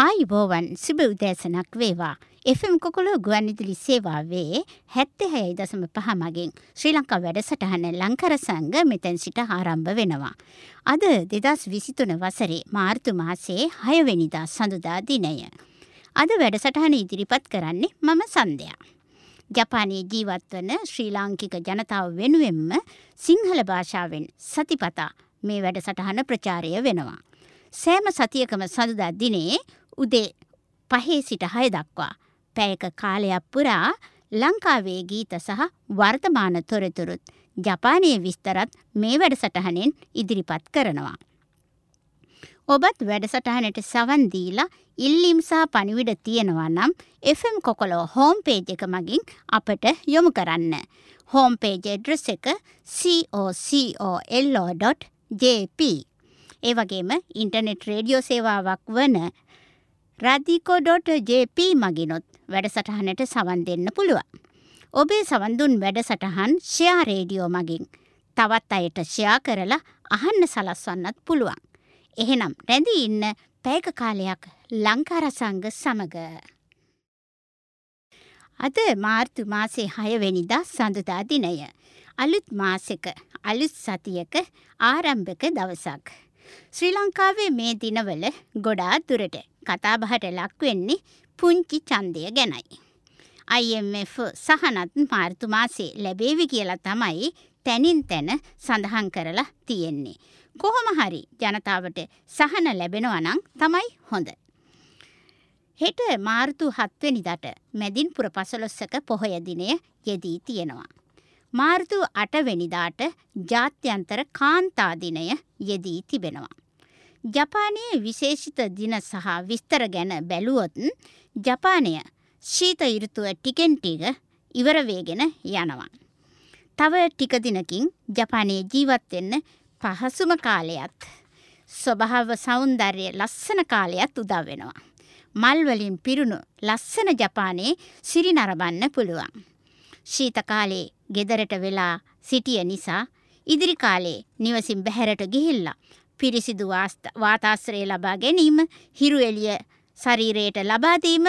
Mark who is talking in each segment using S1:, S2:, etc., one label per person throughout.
S1: ආයිබෝවන් සුබ උදෑසනක් වේවා. FM කොකොළො ගුවන්විදුලි සේවාවේ හැත්තෙහැයි දසම පහ මගින් ශ්‍රී ලංකා වැඩසටහන ලංකර සංග මෙතැන් සිට ආරම්භ වෙනවා. අද දෙදස් විසිතුන වසරේ මාර්තු මාසේ හයවෙනිදා සඳුදා දිනය. අද වැඩසටහන ඉදිරිපත් කරන්නේ මම සන්ධයා. ජපානයේ ජීවත්වන ශ්‍රී ලාංකික ජනතාව වෙනුවෙන්ම සිංහල භාෂාවෙන් සතිපතා මේ වැඩසටහන ප්‍රචාරය වෙනවා. සෑම සතියකම සඳුදා දිනේ උදේ පහේ සිට හය දක්වා පැයක කාලයක් පුරා ලංකාවේ ගීත සහ වර්තමාන තොරතුරුත් ජපානයේ විස්තරත් මේ වැඩසටහනෙන් ඉදිරිපත් කරනවා. ඔබත් වැඩසටහනට සවන් දීලා ඉල්ලීම් සහ පණිවිඩ තියෙනවා නම් FM කොකොලෝ හෝම් පේජ් එක මගින් අපට යොමු කරන්න. හෝම් පේජ් ඇඩ්‍රස් එක cocolo.jp. ඒ වගේම ඉන්ටර්නෙට් රේඩියෝ සේවාවක් වන රදිකෝ.ජප මගිනොත් වැඩසටහනට සවන් දෙන්න පුළුවන්. ඔබේ සවන්දුන් වැඩසටහන් ෂයා රේඩියෝ මගින් තවත් අයට ෂයා කරලා අහන්න සලස්වන්නත් පුළුවන්. එහෙනම් රැඳී ඉන්න පැයක කාලයක් ලංකාරසංග සමග. අද මාර්තු මාසේ හයවෙනිදා සඳුදා දිනය. අලුත් මාසෙක අලුත් සතියක ආරම්භක දවසක්. ශ්‍රී ලංකාවේ මේ දිනවල ගොඩා දුරට කතාබහට ලක්වෙන්නේ පුංචි චන්දය ගැනයි. IMF සහනත් මාර්තු මාසේ ලැබේවි කියලා තමයි තැනින් තැන සඳහන් කරලා තියෙන්නේ. කොහොම හරි ජනතාවට සහන ලැබෙනවා නම් තමයි හොඳ. හෙට මාර්තු හත්වනිදට මැදින්පුර පසළොස්සක පොහොය දිනය යෙදී තියෙනවා. මාර්තු අටවෙනිදාට ජාත්‍යන්තර කාන්තා දිනය යෙදී තිබෙනවා. ජපානයේ විශේෂිත දින සහ විස්තර ගැන බැලුවොත් ජපානය ශීත ඉරුතුව ටිකෙන් ටික ඉවර වේගෙන යනවා. තව ටික දිනකින් ජපානයේ ජීවත් වෙන්න පහසුම කාලයත් ස්වභාව සෞන්දර්ය ලස්සන කාලයත් උදා වෙනවා. මල් වලින් පිරුණු ලස්සන ජපානයේ සිරි නරඹන්න පුළුවන්. ශීත කාලේ ගෙදරට වෙලා සිටිය නිසා ඉදිරි කාලේ නිවසින් බැහැරට ගිහිල්ලා පිරිසිදු වාතාශ්‍රය ලබා ගැනීම හිරු එළිය ශරීරයට ලබා දීම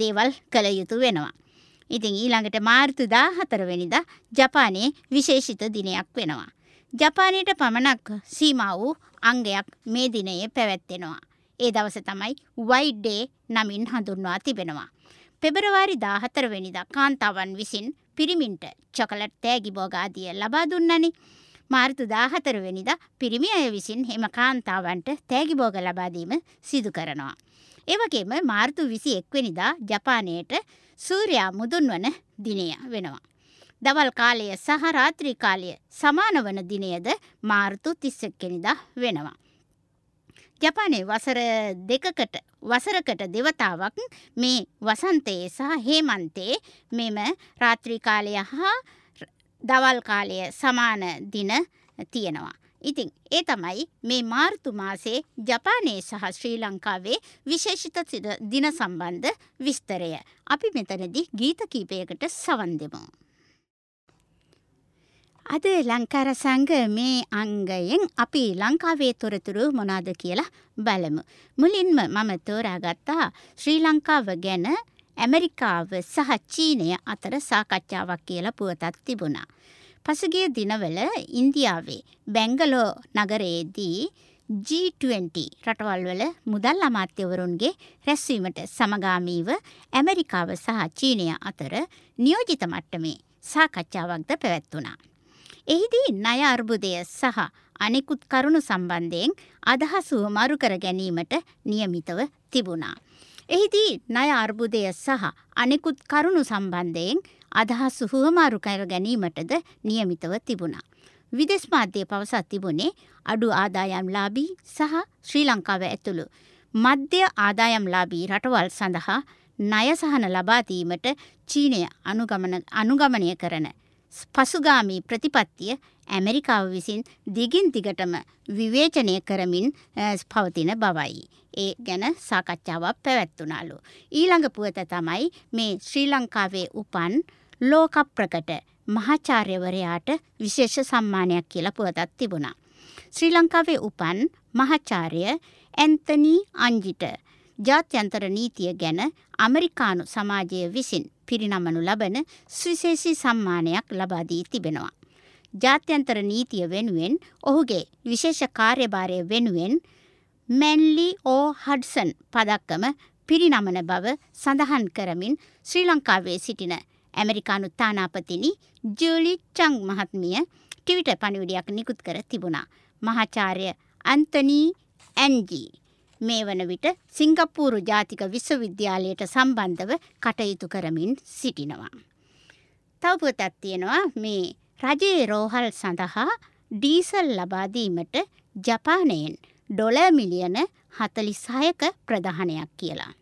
S1: දේවල් කළ යුතු වෙනවා. ඉතින් ඊළඟට මාර්තු 14 වෙනිදා ජපානයේ විශේෂිත දිනයක් වෙනවා. ජපානයට පමණක් සීමා වූ අංගයක් මේ දිනයේ පැවැත්වෙනවා. ඒ දවස තමයි වයිඩ් ඩේ නමින් හඳුන්වා තිබෙනවා. පෙබරවාරි 14 වෙනිදා කාන්තාවන් විසින් පිරිමින්ට චොකලට් තෑගි භෝග ආදිය ලබා දුන්නනේ. මාර්තු 14 වෙනිදා පිරිමි අය විසින් එම කාන්තාවන්ට තෑගි භෝග ලබා දීම සිදු කරනවා. ඒ වගේම මාර්තු 21 වෙනිදා ජපානයේට සූර්යා මුදුන්වන දිනය වෙනවා. දවල් කාලය සහ රාත්‍රී කාලය සමාන වන දිනයද මාර්තු 31 වෙනිදා වෙනවා. ජපානයේ වසර දෙකකට වසරකට දෙවතාවක් මේ වසන්තයේ සහ හේමන්තයේ මෙම රාත්‍රී කාලය හා දවල් කාලය සමාන දින තියෙනවා. ඉතින් ඒ තමයි මේ මාර්තු මාසේ ජපානයේ සහ ශ්‍රී ලංකාවේ විශේෂිත දින සම්බන්ධ විස්තරය. අපි මෙතනදී ගීත කීපයකට සවන් දෙමු. අද ලංකාර සංග මේ අංගයෙන් අපි ලංකාවේ තොරතුරු මොනාද කියලා බලමු. මුලින්ම මම තෝරාගත්තා ශ්‍රී ලංකාව ගැන ඇමරිකාව සහ චීනය අතර සාකච්ඡාවක් කියලා පුවතක් තිබුණා. පසුගිය දිනවල ඉන්දියාවේ බැංගලෝ නගරයේදී G20 රටවල් වල මුදල් අමාත්‍යවරුන්ගේ රැස්වීමට සමගාමීව ඇමරිකාව සහ චීනය අතර නියෝජිත මට්ටමේ සාකච්ඡාවක්ද පැවැත්වුණා. එහිදී ණය අර්බුදය සහ අනෙකුත් කරුණු සම්බන්ධයෙන් අදහස් මරු කර ගැනීමට නියමිතව තිබුණා. එහිදී ණය අර්බුදය සහ අනෙකුත් කරුණු සම්බන්ධයෙන් අදහස් හුවමාරු කර ගැනීමටද නියමිතව තිබුණා. විදෙස් මාධ්‍ය පවසත් තිබුණේ අඩු ආදායම්ලාභී සහ ශ්‍රී ලංකාව ඇතුළු මධ්‍ය ආදායම්ලාභී රටවල් සඳහා ණය සහන ලබා දීමට චීනය අනුගමනය කරන පසුගාමී ප්‍රතිපත්තිය ඇමරිකාව විසින් දිගින් දිගටම විවේචනය කරමින් පවතින බවයි. ඒ ගැන සාකච්ඡාවක් පැවැත්වුණාලු. ඊළඟ පුවත තමයි මේ ශ්‍රී ලංකාවේ උපන් ලෝක ප්‍රකට මහාචාර්යවරයාට විශේෂ සම්මානයක් කියලා පුවතක් තිබුණා. ශ්‍රී ලංකාවේ උපන් මහාචාර්ය ඇන්තනී අංජිට ජාත්‍යන්තර නීතිය ගැන ඇමරිකානු සමාජය විසින් පිරිනමනු ලබන සුවිශේෂී සම්මානයක් ලබා දී තිබෙනවා. ජාත්‍යන්තර නීතිය වෙනුවෙන් ඔහුගේ විශේෂ කාර්යභාරය වෙනුවෙන් මැන්ලි ඕ හඩ්සන් පදක්කම පිරිනමන බව සඳහන් කරමින් ශ්‍රී ලංකාවේ සිටින ඇමරිකානු තානාපතිනි ජූලි චං මහත්මිය ටිවිට පණිවිඩයක් නිකුත් කර තිබුණා. මහාචාර්ය ඇන්තනී ඇන්ජී මේ වන විට සිංගප්පූරු ජාතික විශ්වවිද්‍යාලයට සම්බන්ධව කටයුතු කරමින් සිටිනවා. තව පුවතක් තියෙනවා මේ රජයේ රෝහල් සඳහා ඩීසල් ලබා දීමට ජපානයෙන් ඩොලර් මිලියන 46ක ප්‍රදානයක් කියලා.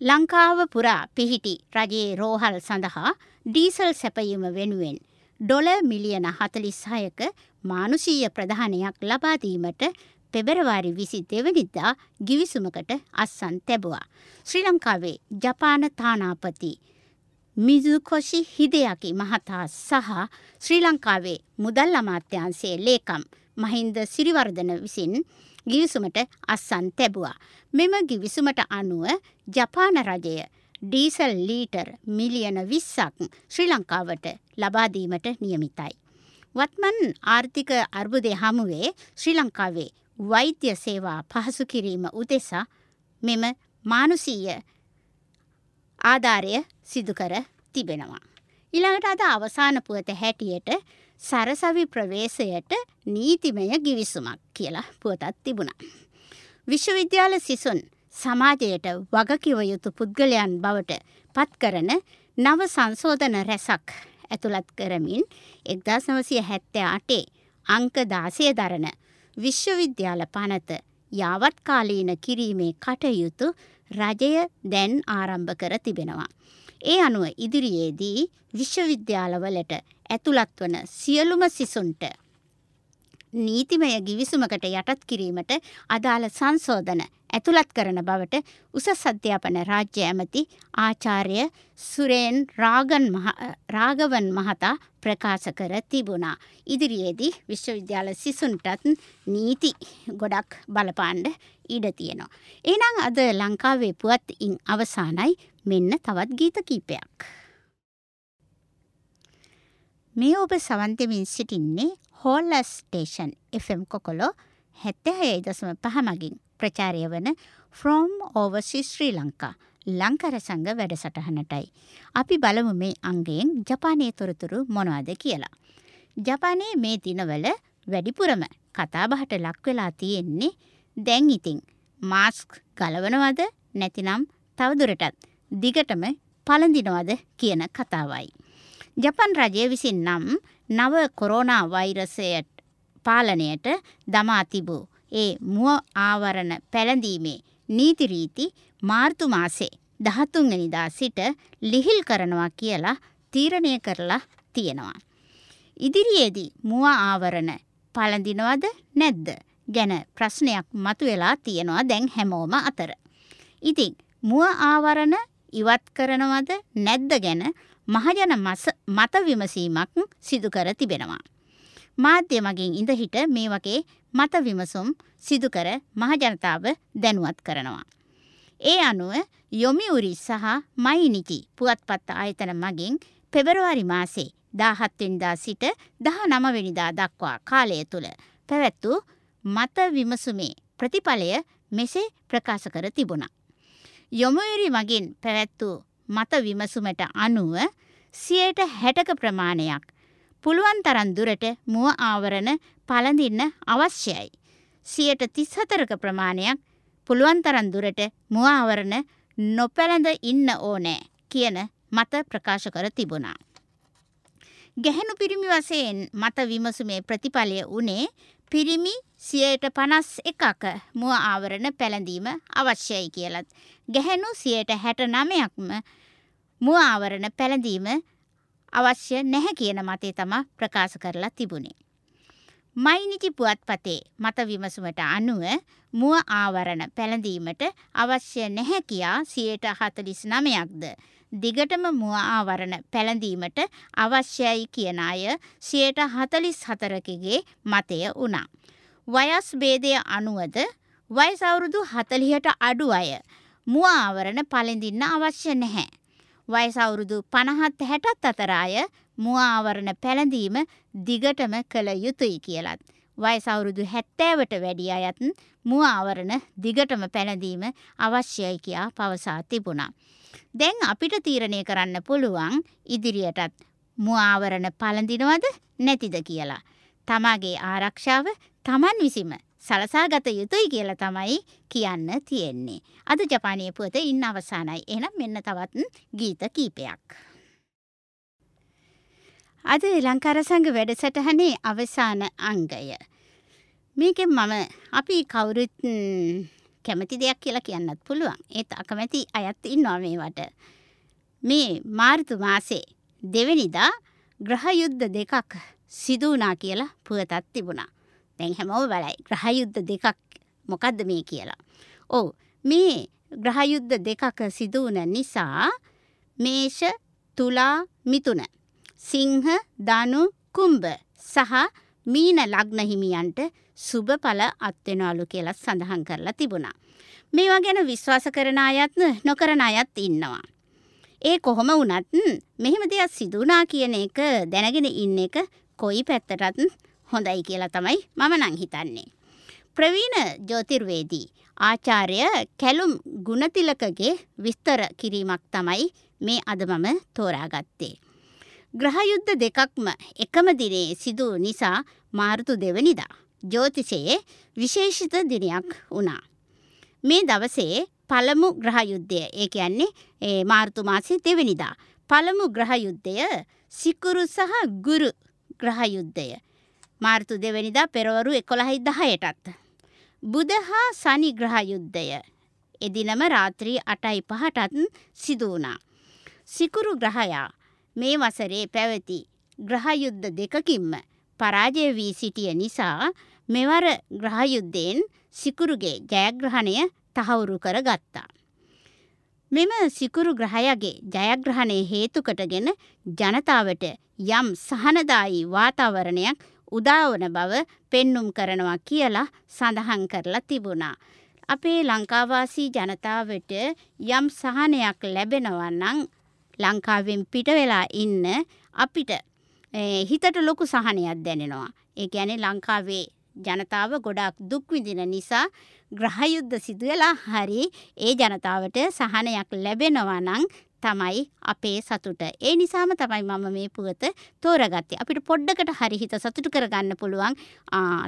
S1: ලංකාව පුරා පිහිටි රජයේ රෝහල් සඳහා ඩීසල් සැපයීම වෙනුවෙන් ඩොලර් මිලියන 46ක මානුෂීය ප්‍රදානයක් ලබා දීමට පෙබරවාරි 22 වෙනිදා ගිවිසුමකට අත්සන් තැබුවා. ශ්‍රී ලංකාවේ ජපාන තානාපති මිසුකොෂි හිදයකි මහතා සහ ශ්‍රී ලංකාවේ මුදල් අමාත්‍යංශයේ ලේකම් මහින්ද සිරිවර්ධන විසින් ගිවිසුමට අස්සන් තැබුවා. මෙම ගිවිසුමට අනුව ජපාන රජය ඩීසල් ලීටර් මිලියන විස්සක් ශ්‍රී ලංකාවට ලබාදීමට නියමිතයි. වත්මන් ආර්ථික අර්බුදය හමුවේ ශ්‍රී ලංකාවේ වෛද්‍ය සේවා පහසු කිරීම උදෙසා මෙම මානුසීය ආධාරය සිදුකර තිබෙනවා. ඊළඟට අද අවසාන පුවත හැටියට සරසවි ප්‍රවේශයට නීතිමය ගිවිසුමක් කියලා පුවතත් තිබුණා. විශ්වවිද්‍යාල සිසුන් සමාජයට වගකිව යුතු පුද්ගලයන් බවට පත්කරන නව සංශෝධන රැසක් ඇතුළත් කරමින් එක්දස් නවසය හැත්තෑ අටේ අංක දාසය දරන විශ්වවිද්‍යාල පනත යාවත්කාලීන කිරීමේ කටයුතු රජය දැන් ආරම්භ කර තිබෙනවා. ඒ අනුව ඉදිරියේදී විශ්වවිද්‍යාලවලට ඇතුළත් වන සියලුම සිසුන්ට නීතිමය ගිවිසුමකට යටත් කිරීමට අදාළ සංශෝධන ඇතුළත් කරන බවට උසස් අධ්‍යාපන රාජ්‍ය ඇමති ආචාර්ය සුරේන් රාගන් රාගවන් මහතා ප්‍රකාශ කර තිබුණා. ඉදිරියේදී විශ්වවිද්‍යාල සිසුන්ටත් නීති ගොඩක් බලපාණ්ඩ ඉඩ තියෙනවා. එනම් අද ලංකාවේ පුවත් ඉන් අවසානයි මෙන්න තවත් ගීත කීපයක්. මේ ඔබ සවන්තමින් සිටින්නේ හෝල්ල ස්ටේෂන් FM කොකොලෝ හැත්තහයයි දසම පහමගින් ප්‍රචාරය වන ෆ්‍රෝම් ඕවසි ශ්‍රී ලංකා ලංකර සංග වැඩසටහනටයි. අපි බලමු මේ අංගයෙන් ජපානය තොරතුරු මොනවාද කියලා. ජපානයේ මේ දිනවල වැඩිපුරම කතාබහට ලක්වෙලා තියෙන්නේ දැන් ඉතිං මාස්ක් ගලවනවද නැතිනම් තවදුරටත් දිගටම පලඳිනවද කියන කතාවයි. ජපන් රජය විසින් නම් නව කොරෝනා වෛරසයට පාලනයට දමා තිබූ ඒ මුව ආවරණ පැළඳීමේ නීතිරීති මාර්තු මාසේ දහතුන්වනිදා සිට ලිහිල් කරනවා කියලා තීරණය කරලා තියෙනවා. ඉදිරියේදී මුව ආවරණ පළඳිනවද නැද්ද ගැන ප්‍රශ්නයක් මතුවෙලා තියෙනවා දැන් හැමෝම අතර. ඉතින් මුව ආවරණ ඉවත් කරනවද නැද්ද ගැන මහජන මත විමසීමක් සිදු කර තිබෙනවා. මාධ්‍ය මගින් ඉඳහිට මේ වගේ මත විමසුම් සිදුකර මහජනතාව දැනුවත් කරනවා. ඒ අනුව යොමිඋරි සහ මයිනිචි පුවත්පත් ආයතන මගින් පෙබරවාරි මාසේ දාහත්වෙනිදා සිට දහ නමවෙනිදා දක්වා කාලය තුළ පැවැත්වූ මත විමසුමේ ප්‍රතිඵලය මෙසේ ප්‍රකාශ කර තිබුණා. යොමුයුරි මගින් පැවැත්වූ මත විමසුමට අනුව සියයට හැටක ප්‍රමාණයක් පුළුවන් තරන් දුරට මුව ආවරණ පළඳින්න අවශ්‍යයි. සියයට තිස්හතරක ප්‍රමාණයක් පුළුවන් තරන් දුරට මුව ආවරණ නොපැළඳ ඉන්න ඕනෑ කියන මත ප්‍රකාශ කර තිබුණා. ගැහැණු පිරිමි වසයෙන් මත විමසුමේ ප්‍රතිඵලය වනේ පිරිමි සියයට පනස් එකක මුව ආවරණ පැළඳීම අවශ්‍යයි කියලත්. ගැහැණු සියයට හැට නමයක්ම මුව ආවරණ පැළඳීම අවශ්‍ය නැහැ කියන මතේ තමා ප්‍රකාශ කරලා තිබුණේ. මයිනිචි පුවත්පතේ මත විමසුමට අනුව මුව ආවරණ පැළඳීමට අවශ්‍ය නැහැ කියා සියයට හතලිස් නමයක්ද. දිගටම මුව ආවරණ පැළඳීමට අවශ්‍යයි කියන අය සියයට හතලිස් හතරකගේ මතය වුණා. වයස් බේදය අනුවද වයස අවුරුදු 40ට අඩු අය මුව ආවරණ පළඳින්න අවශ්‍ය නැහැ. වයස අවුරුදු 50ත් 60ත් අතර අය මුව ආවරණ පැළඳීම දිගටම කළ යුතුයි කියලත්. වයස අවුරුදු 70ට වැඩි අයත් මුව ආවරණ දිගටම පැළඳීම අවශ්‍යයි කියා පවසා තිබුණා. දැන් අපිට තීරණය කරන්න පුළුවන් ඉදිරියටත් මුව ආවරණ පළඳිනවද නැතිද කියලා. තමාගේ ආරක්ෂාව තමන් විසිම සලසාගත යුතුයි කියලා තමයි කියන්න තියෙන්නේ. අද ජපානයේ පුවත ඉන්න අවසానයි. එහෙනම් මෙන්න තවත් ගීත කීපයක්. අද ලංකාර සංඝ වැඩසටහනේ අවසාන අංගය. මේකෙන් මම අපි කවුරුත් කැමති දෙයක් කියලා කියන්නත් පුළුවන්. ඒත් අකමැති අයත් ඉන්නවා මේවට. මේ මාර්තු මාසේ දෙවෙනිදා ග්‍රහ යුද්ධ දෙකක් සිදු වුණා කියලා පුවතක් තිබුණා. දැන් හැමෝම බලයි ග්‍රහ යුද්ධ දෙකක් මොකද්ද මේ කියලා. ඔව් මේ ග්‍රහ යුද්ධ දෙකක් සිදු වුණ නිසා මේෂ තුලා මිතුන සිංහ ධනු කුම්භ සහ මීන ලග්න හිමියන්ට සුබ ඵල අත්වෙනවලු කියලා සඳහන් කරලා තිබුණා. මේවා ගැන විශ්වාස කරන අයත් නොකරන අයත් ඉන්නවා. ඒ කොහොම වුණත් මෙහෙම දෙයක් සිදුනා කියන එක දැනගෙන ඉන්න එක කොයි පැත්තටත් හොඳයි කියලා තමයි මම නම් හිතන්නේ. ප්‍රවීණ ජ්‍යොතිර්වේදී ආචාර්ය කැලුම් ගුණතිලකගේ විස්තර කිරීමක් තමයි මේ අද මම තෝරාගත්තේ. ග්‍රහයුද්ධ දෙකක්ම එකම දිනේ සිදු නිසා මාර්තු දෙවනිදා ජ්‍යෝතිෂයේ විශේෂිත දිනයක් වුණා. මේ දවසේ පළමු ග්‍රහයුද්ධය ඒ කියන්නේ ඒ මාර්තු මාසේ දෙවනිදා පළමු ග්‍රහයුද්ධය සිකුරු සහ ගුරු ග්‍රහයුද්ධය මාර්තු දෙවැනිදා පෙරවරු එකොළහයි දහයටත්. බුද හා සනි ග්‍රහයුද්ධය එදිනම රාත්‍රී අටයි පහටත් සිදුවනා. සිකුරු ග්‍රහයා මේ වසරේ පැවති ග්‍රහයුද්ධ දෙකකින්ම පරාජය වී සිටිය නිසා මෙවර ග්‍රහයුද්ධයෙන් සිකුරුගේ ජයග්‍රහණය තහවුරු කර ගත්තා. මෙම සිකුරු ග්‍රහයගේ ජයග්‍රහණය හේතුකටගෙන ජනතාවට යම් සහනදායි වාතාවරණයක් උදාවන බව පෙන්눔 කරනවා කියලා සඳහන් කරලා තිබුණා. අපේ ලංකාවාසී ජනතාවට යම් සහනයක් ලැබෙනවා නම් ලංකාවෙන් පිට වෙලා ඉන්න අපිට හිතට ලොකු සහනයක් දැනෙනවා. ඒ කියන්නේ ලංකාවේ ජනතාව ගොඩාක් දුක් විඳින නිසා ග්‍රහයුද්ධ සිදුවලා හරි ඒ ජනතාවට සහනයක් ලැබෙනවා නම් තමයි අපේ සතුට. ඒ නිසාම තමයි මම මේ පුවත තෝරගත්තේ. අපිට පොඩ්ඩකට හරි හිත සතුටු කරගන්න පුළුවන්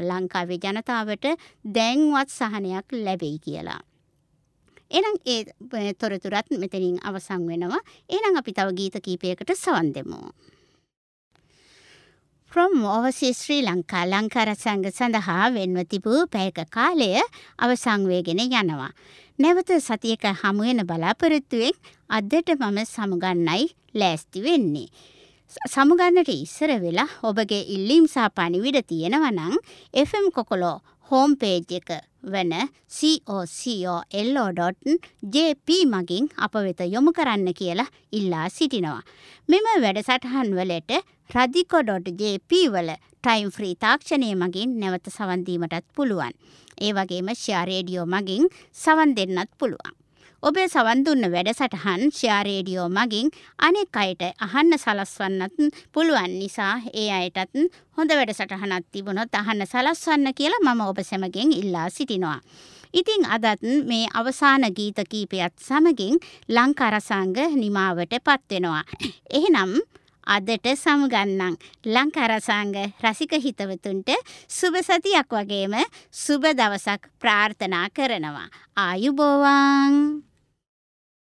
S1: ලංකාවේ ජනතාවට දැන්වත් සහනයක් ලැබෙයි කියලා. එහෙනම් ඒ තොරතුරත් මෙතනින් අවසන් වෙනවා. එහෙනම් අපි තව ගීත කීපයකට සවන් දෙමු. From Overseas Sri Lanka Lanka Rasanga සඳහා වෙන්ව තිබූ පැයක කාලය අවසන් වේගෙන යනවා. නැවත සතියක හමුවෙන බලාපොරොත්තුවෙන් අදට මම සමුගන්නයි ලෑස්ති වෙන්නේ. සමුගන්නට ඉස්සර වෙලා ඔබගේ ඉල්ලීම් සහ පණිවිඩ තියෙනවා නම් FM කොකොලෝ හෝම් පේජ් එක වන coco.lo.jp මගින් අප වෙත යොමු කරන්න කියලා ඉල්ලා සිටිනවා. මෙම වැඩසටහන් වලට රදිකො.jp වල ටයිම් ෆ්‍රී තාක්ෂණය මගින් නැවත සවන් දීමටත් පුළුවන්. ඒ වගේම ෂෙයා රේඩියෝ මගින් සවන් දෙන්නත් පුළුවන්. ඔබේ සවන් දුන්න වැඩසටහන් ෂෙයා රේඩියෝ මගින් අනෙක් අයට අහන්න සලස්වන්නත් පුළුවන් නිසා ඒ අයටත් හොඳ වැඩසටහනක් තිබුණොත් අහන්න සලස්වන්න කියලා මම ඔබ සැමගෙන් ඉල්ලා සිටිනවා. ඉතින් අදත් මේ අවසාන ගීත කීපයත් සමගින් ලංකාරසංග නිමාවට පත්වෙනවා. එහෙනම් අදට සමුගන්නම් ලංකාරසංග රසික හිතවතුන්ට සුබ සතියක් වගේම සුබ දවසක් ප්‍රාර්ථනා කරනවා. ආයුබෝවන්!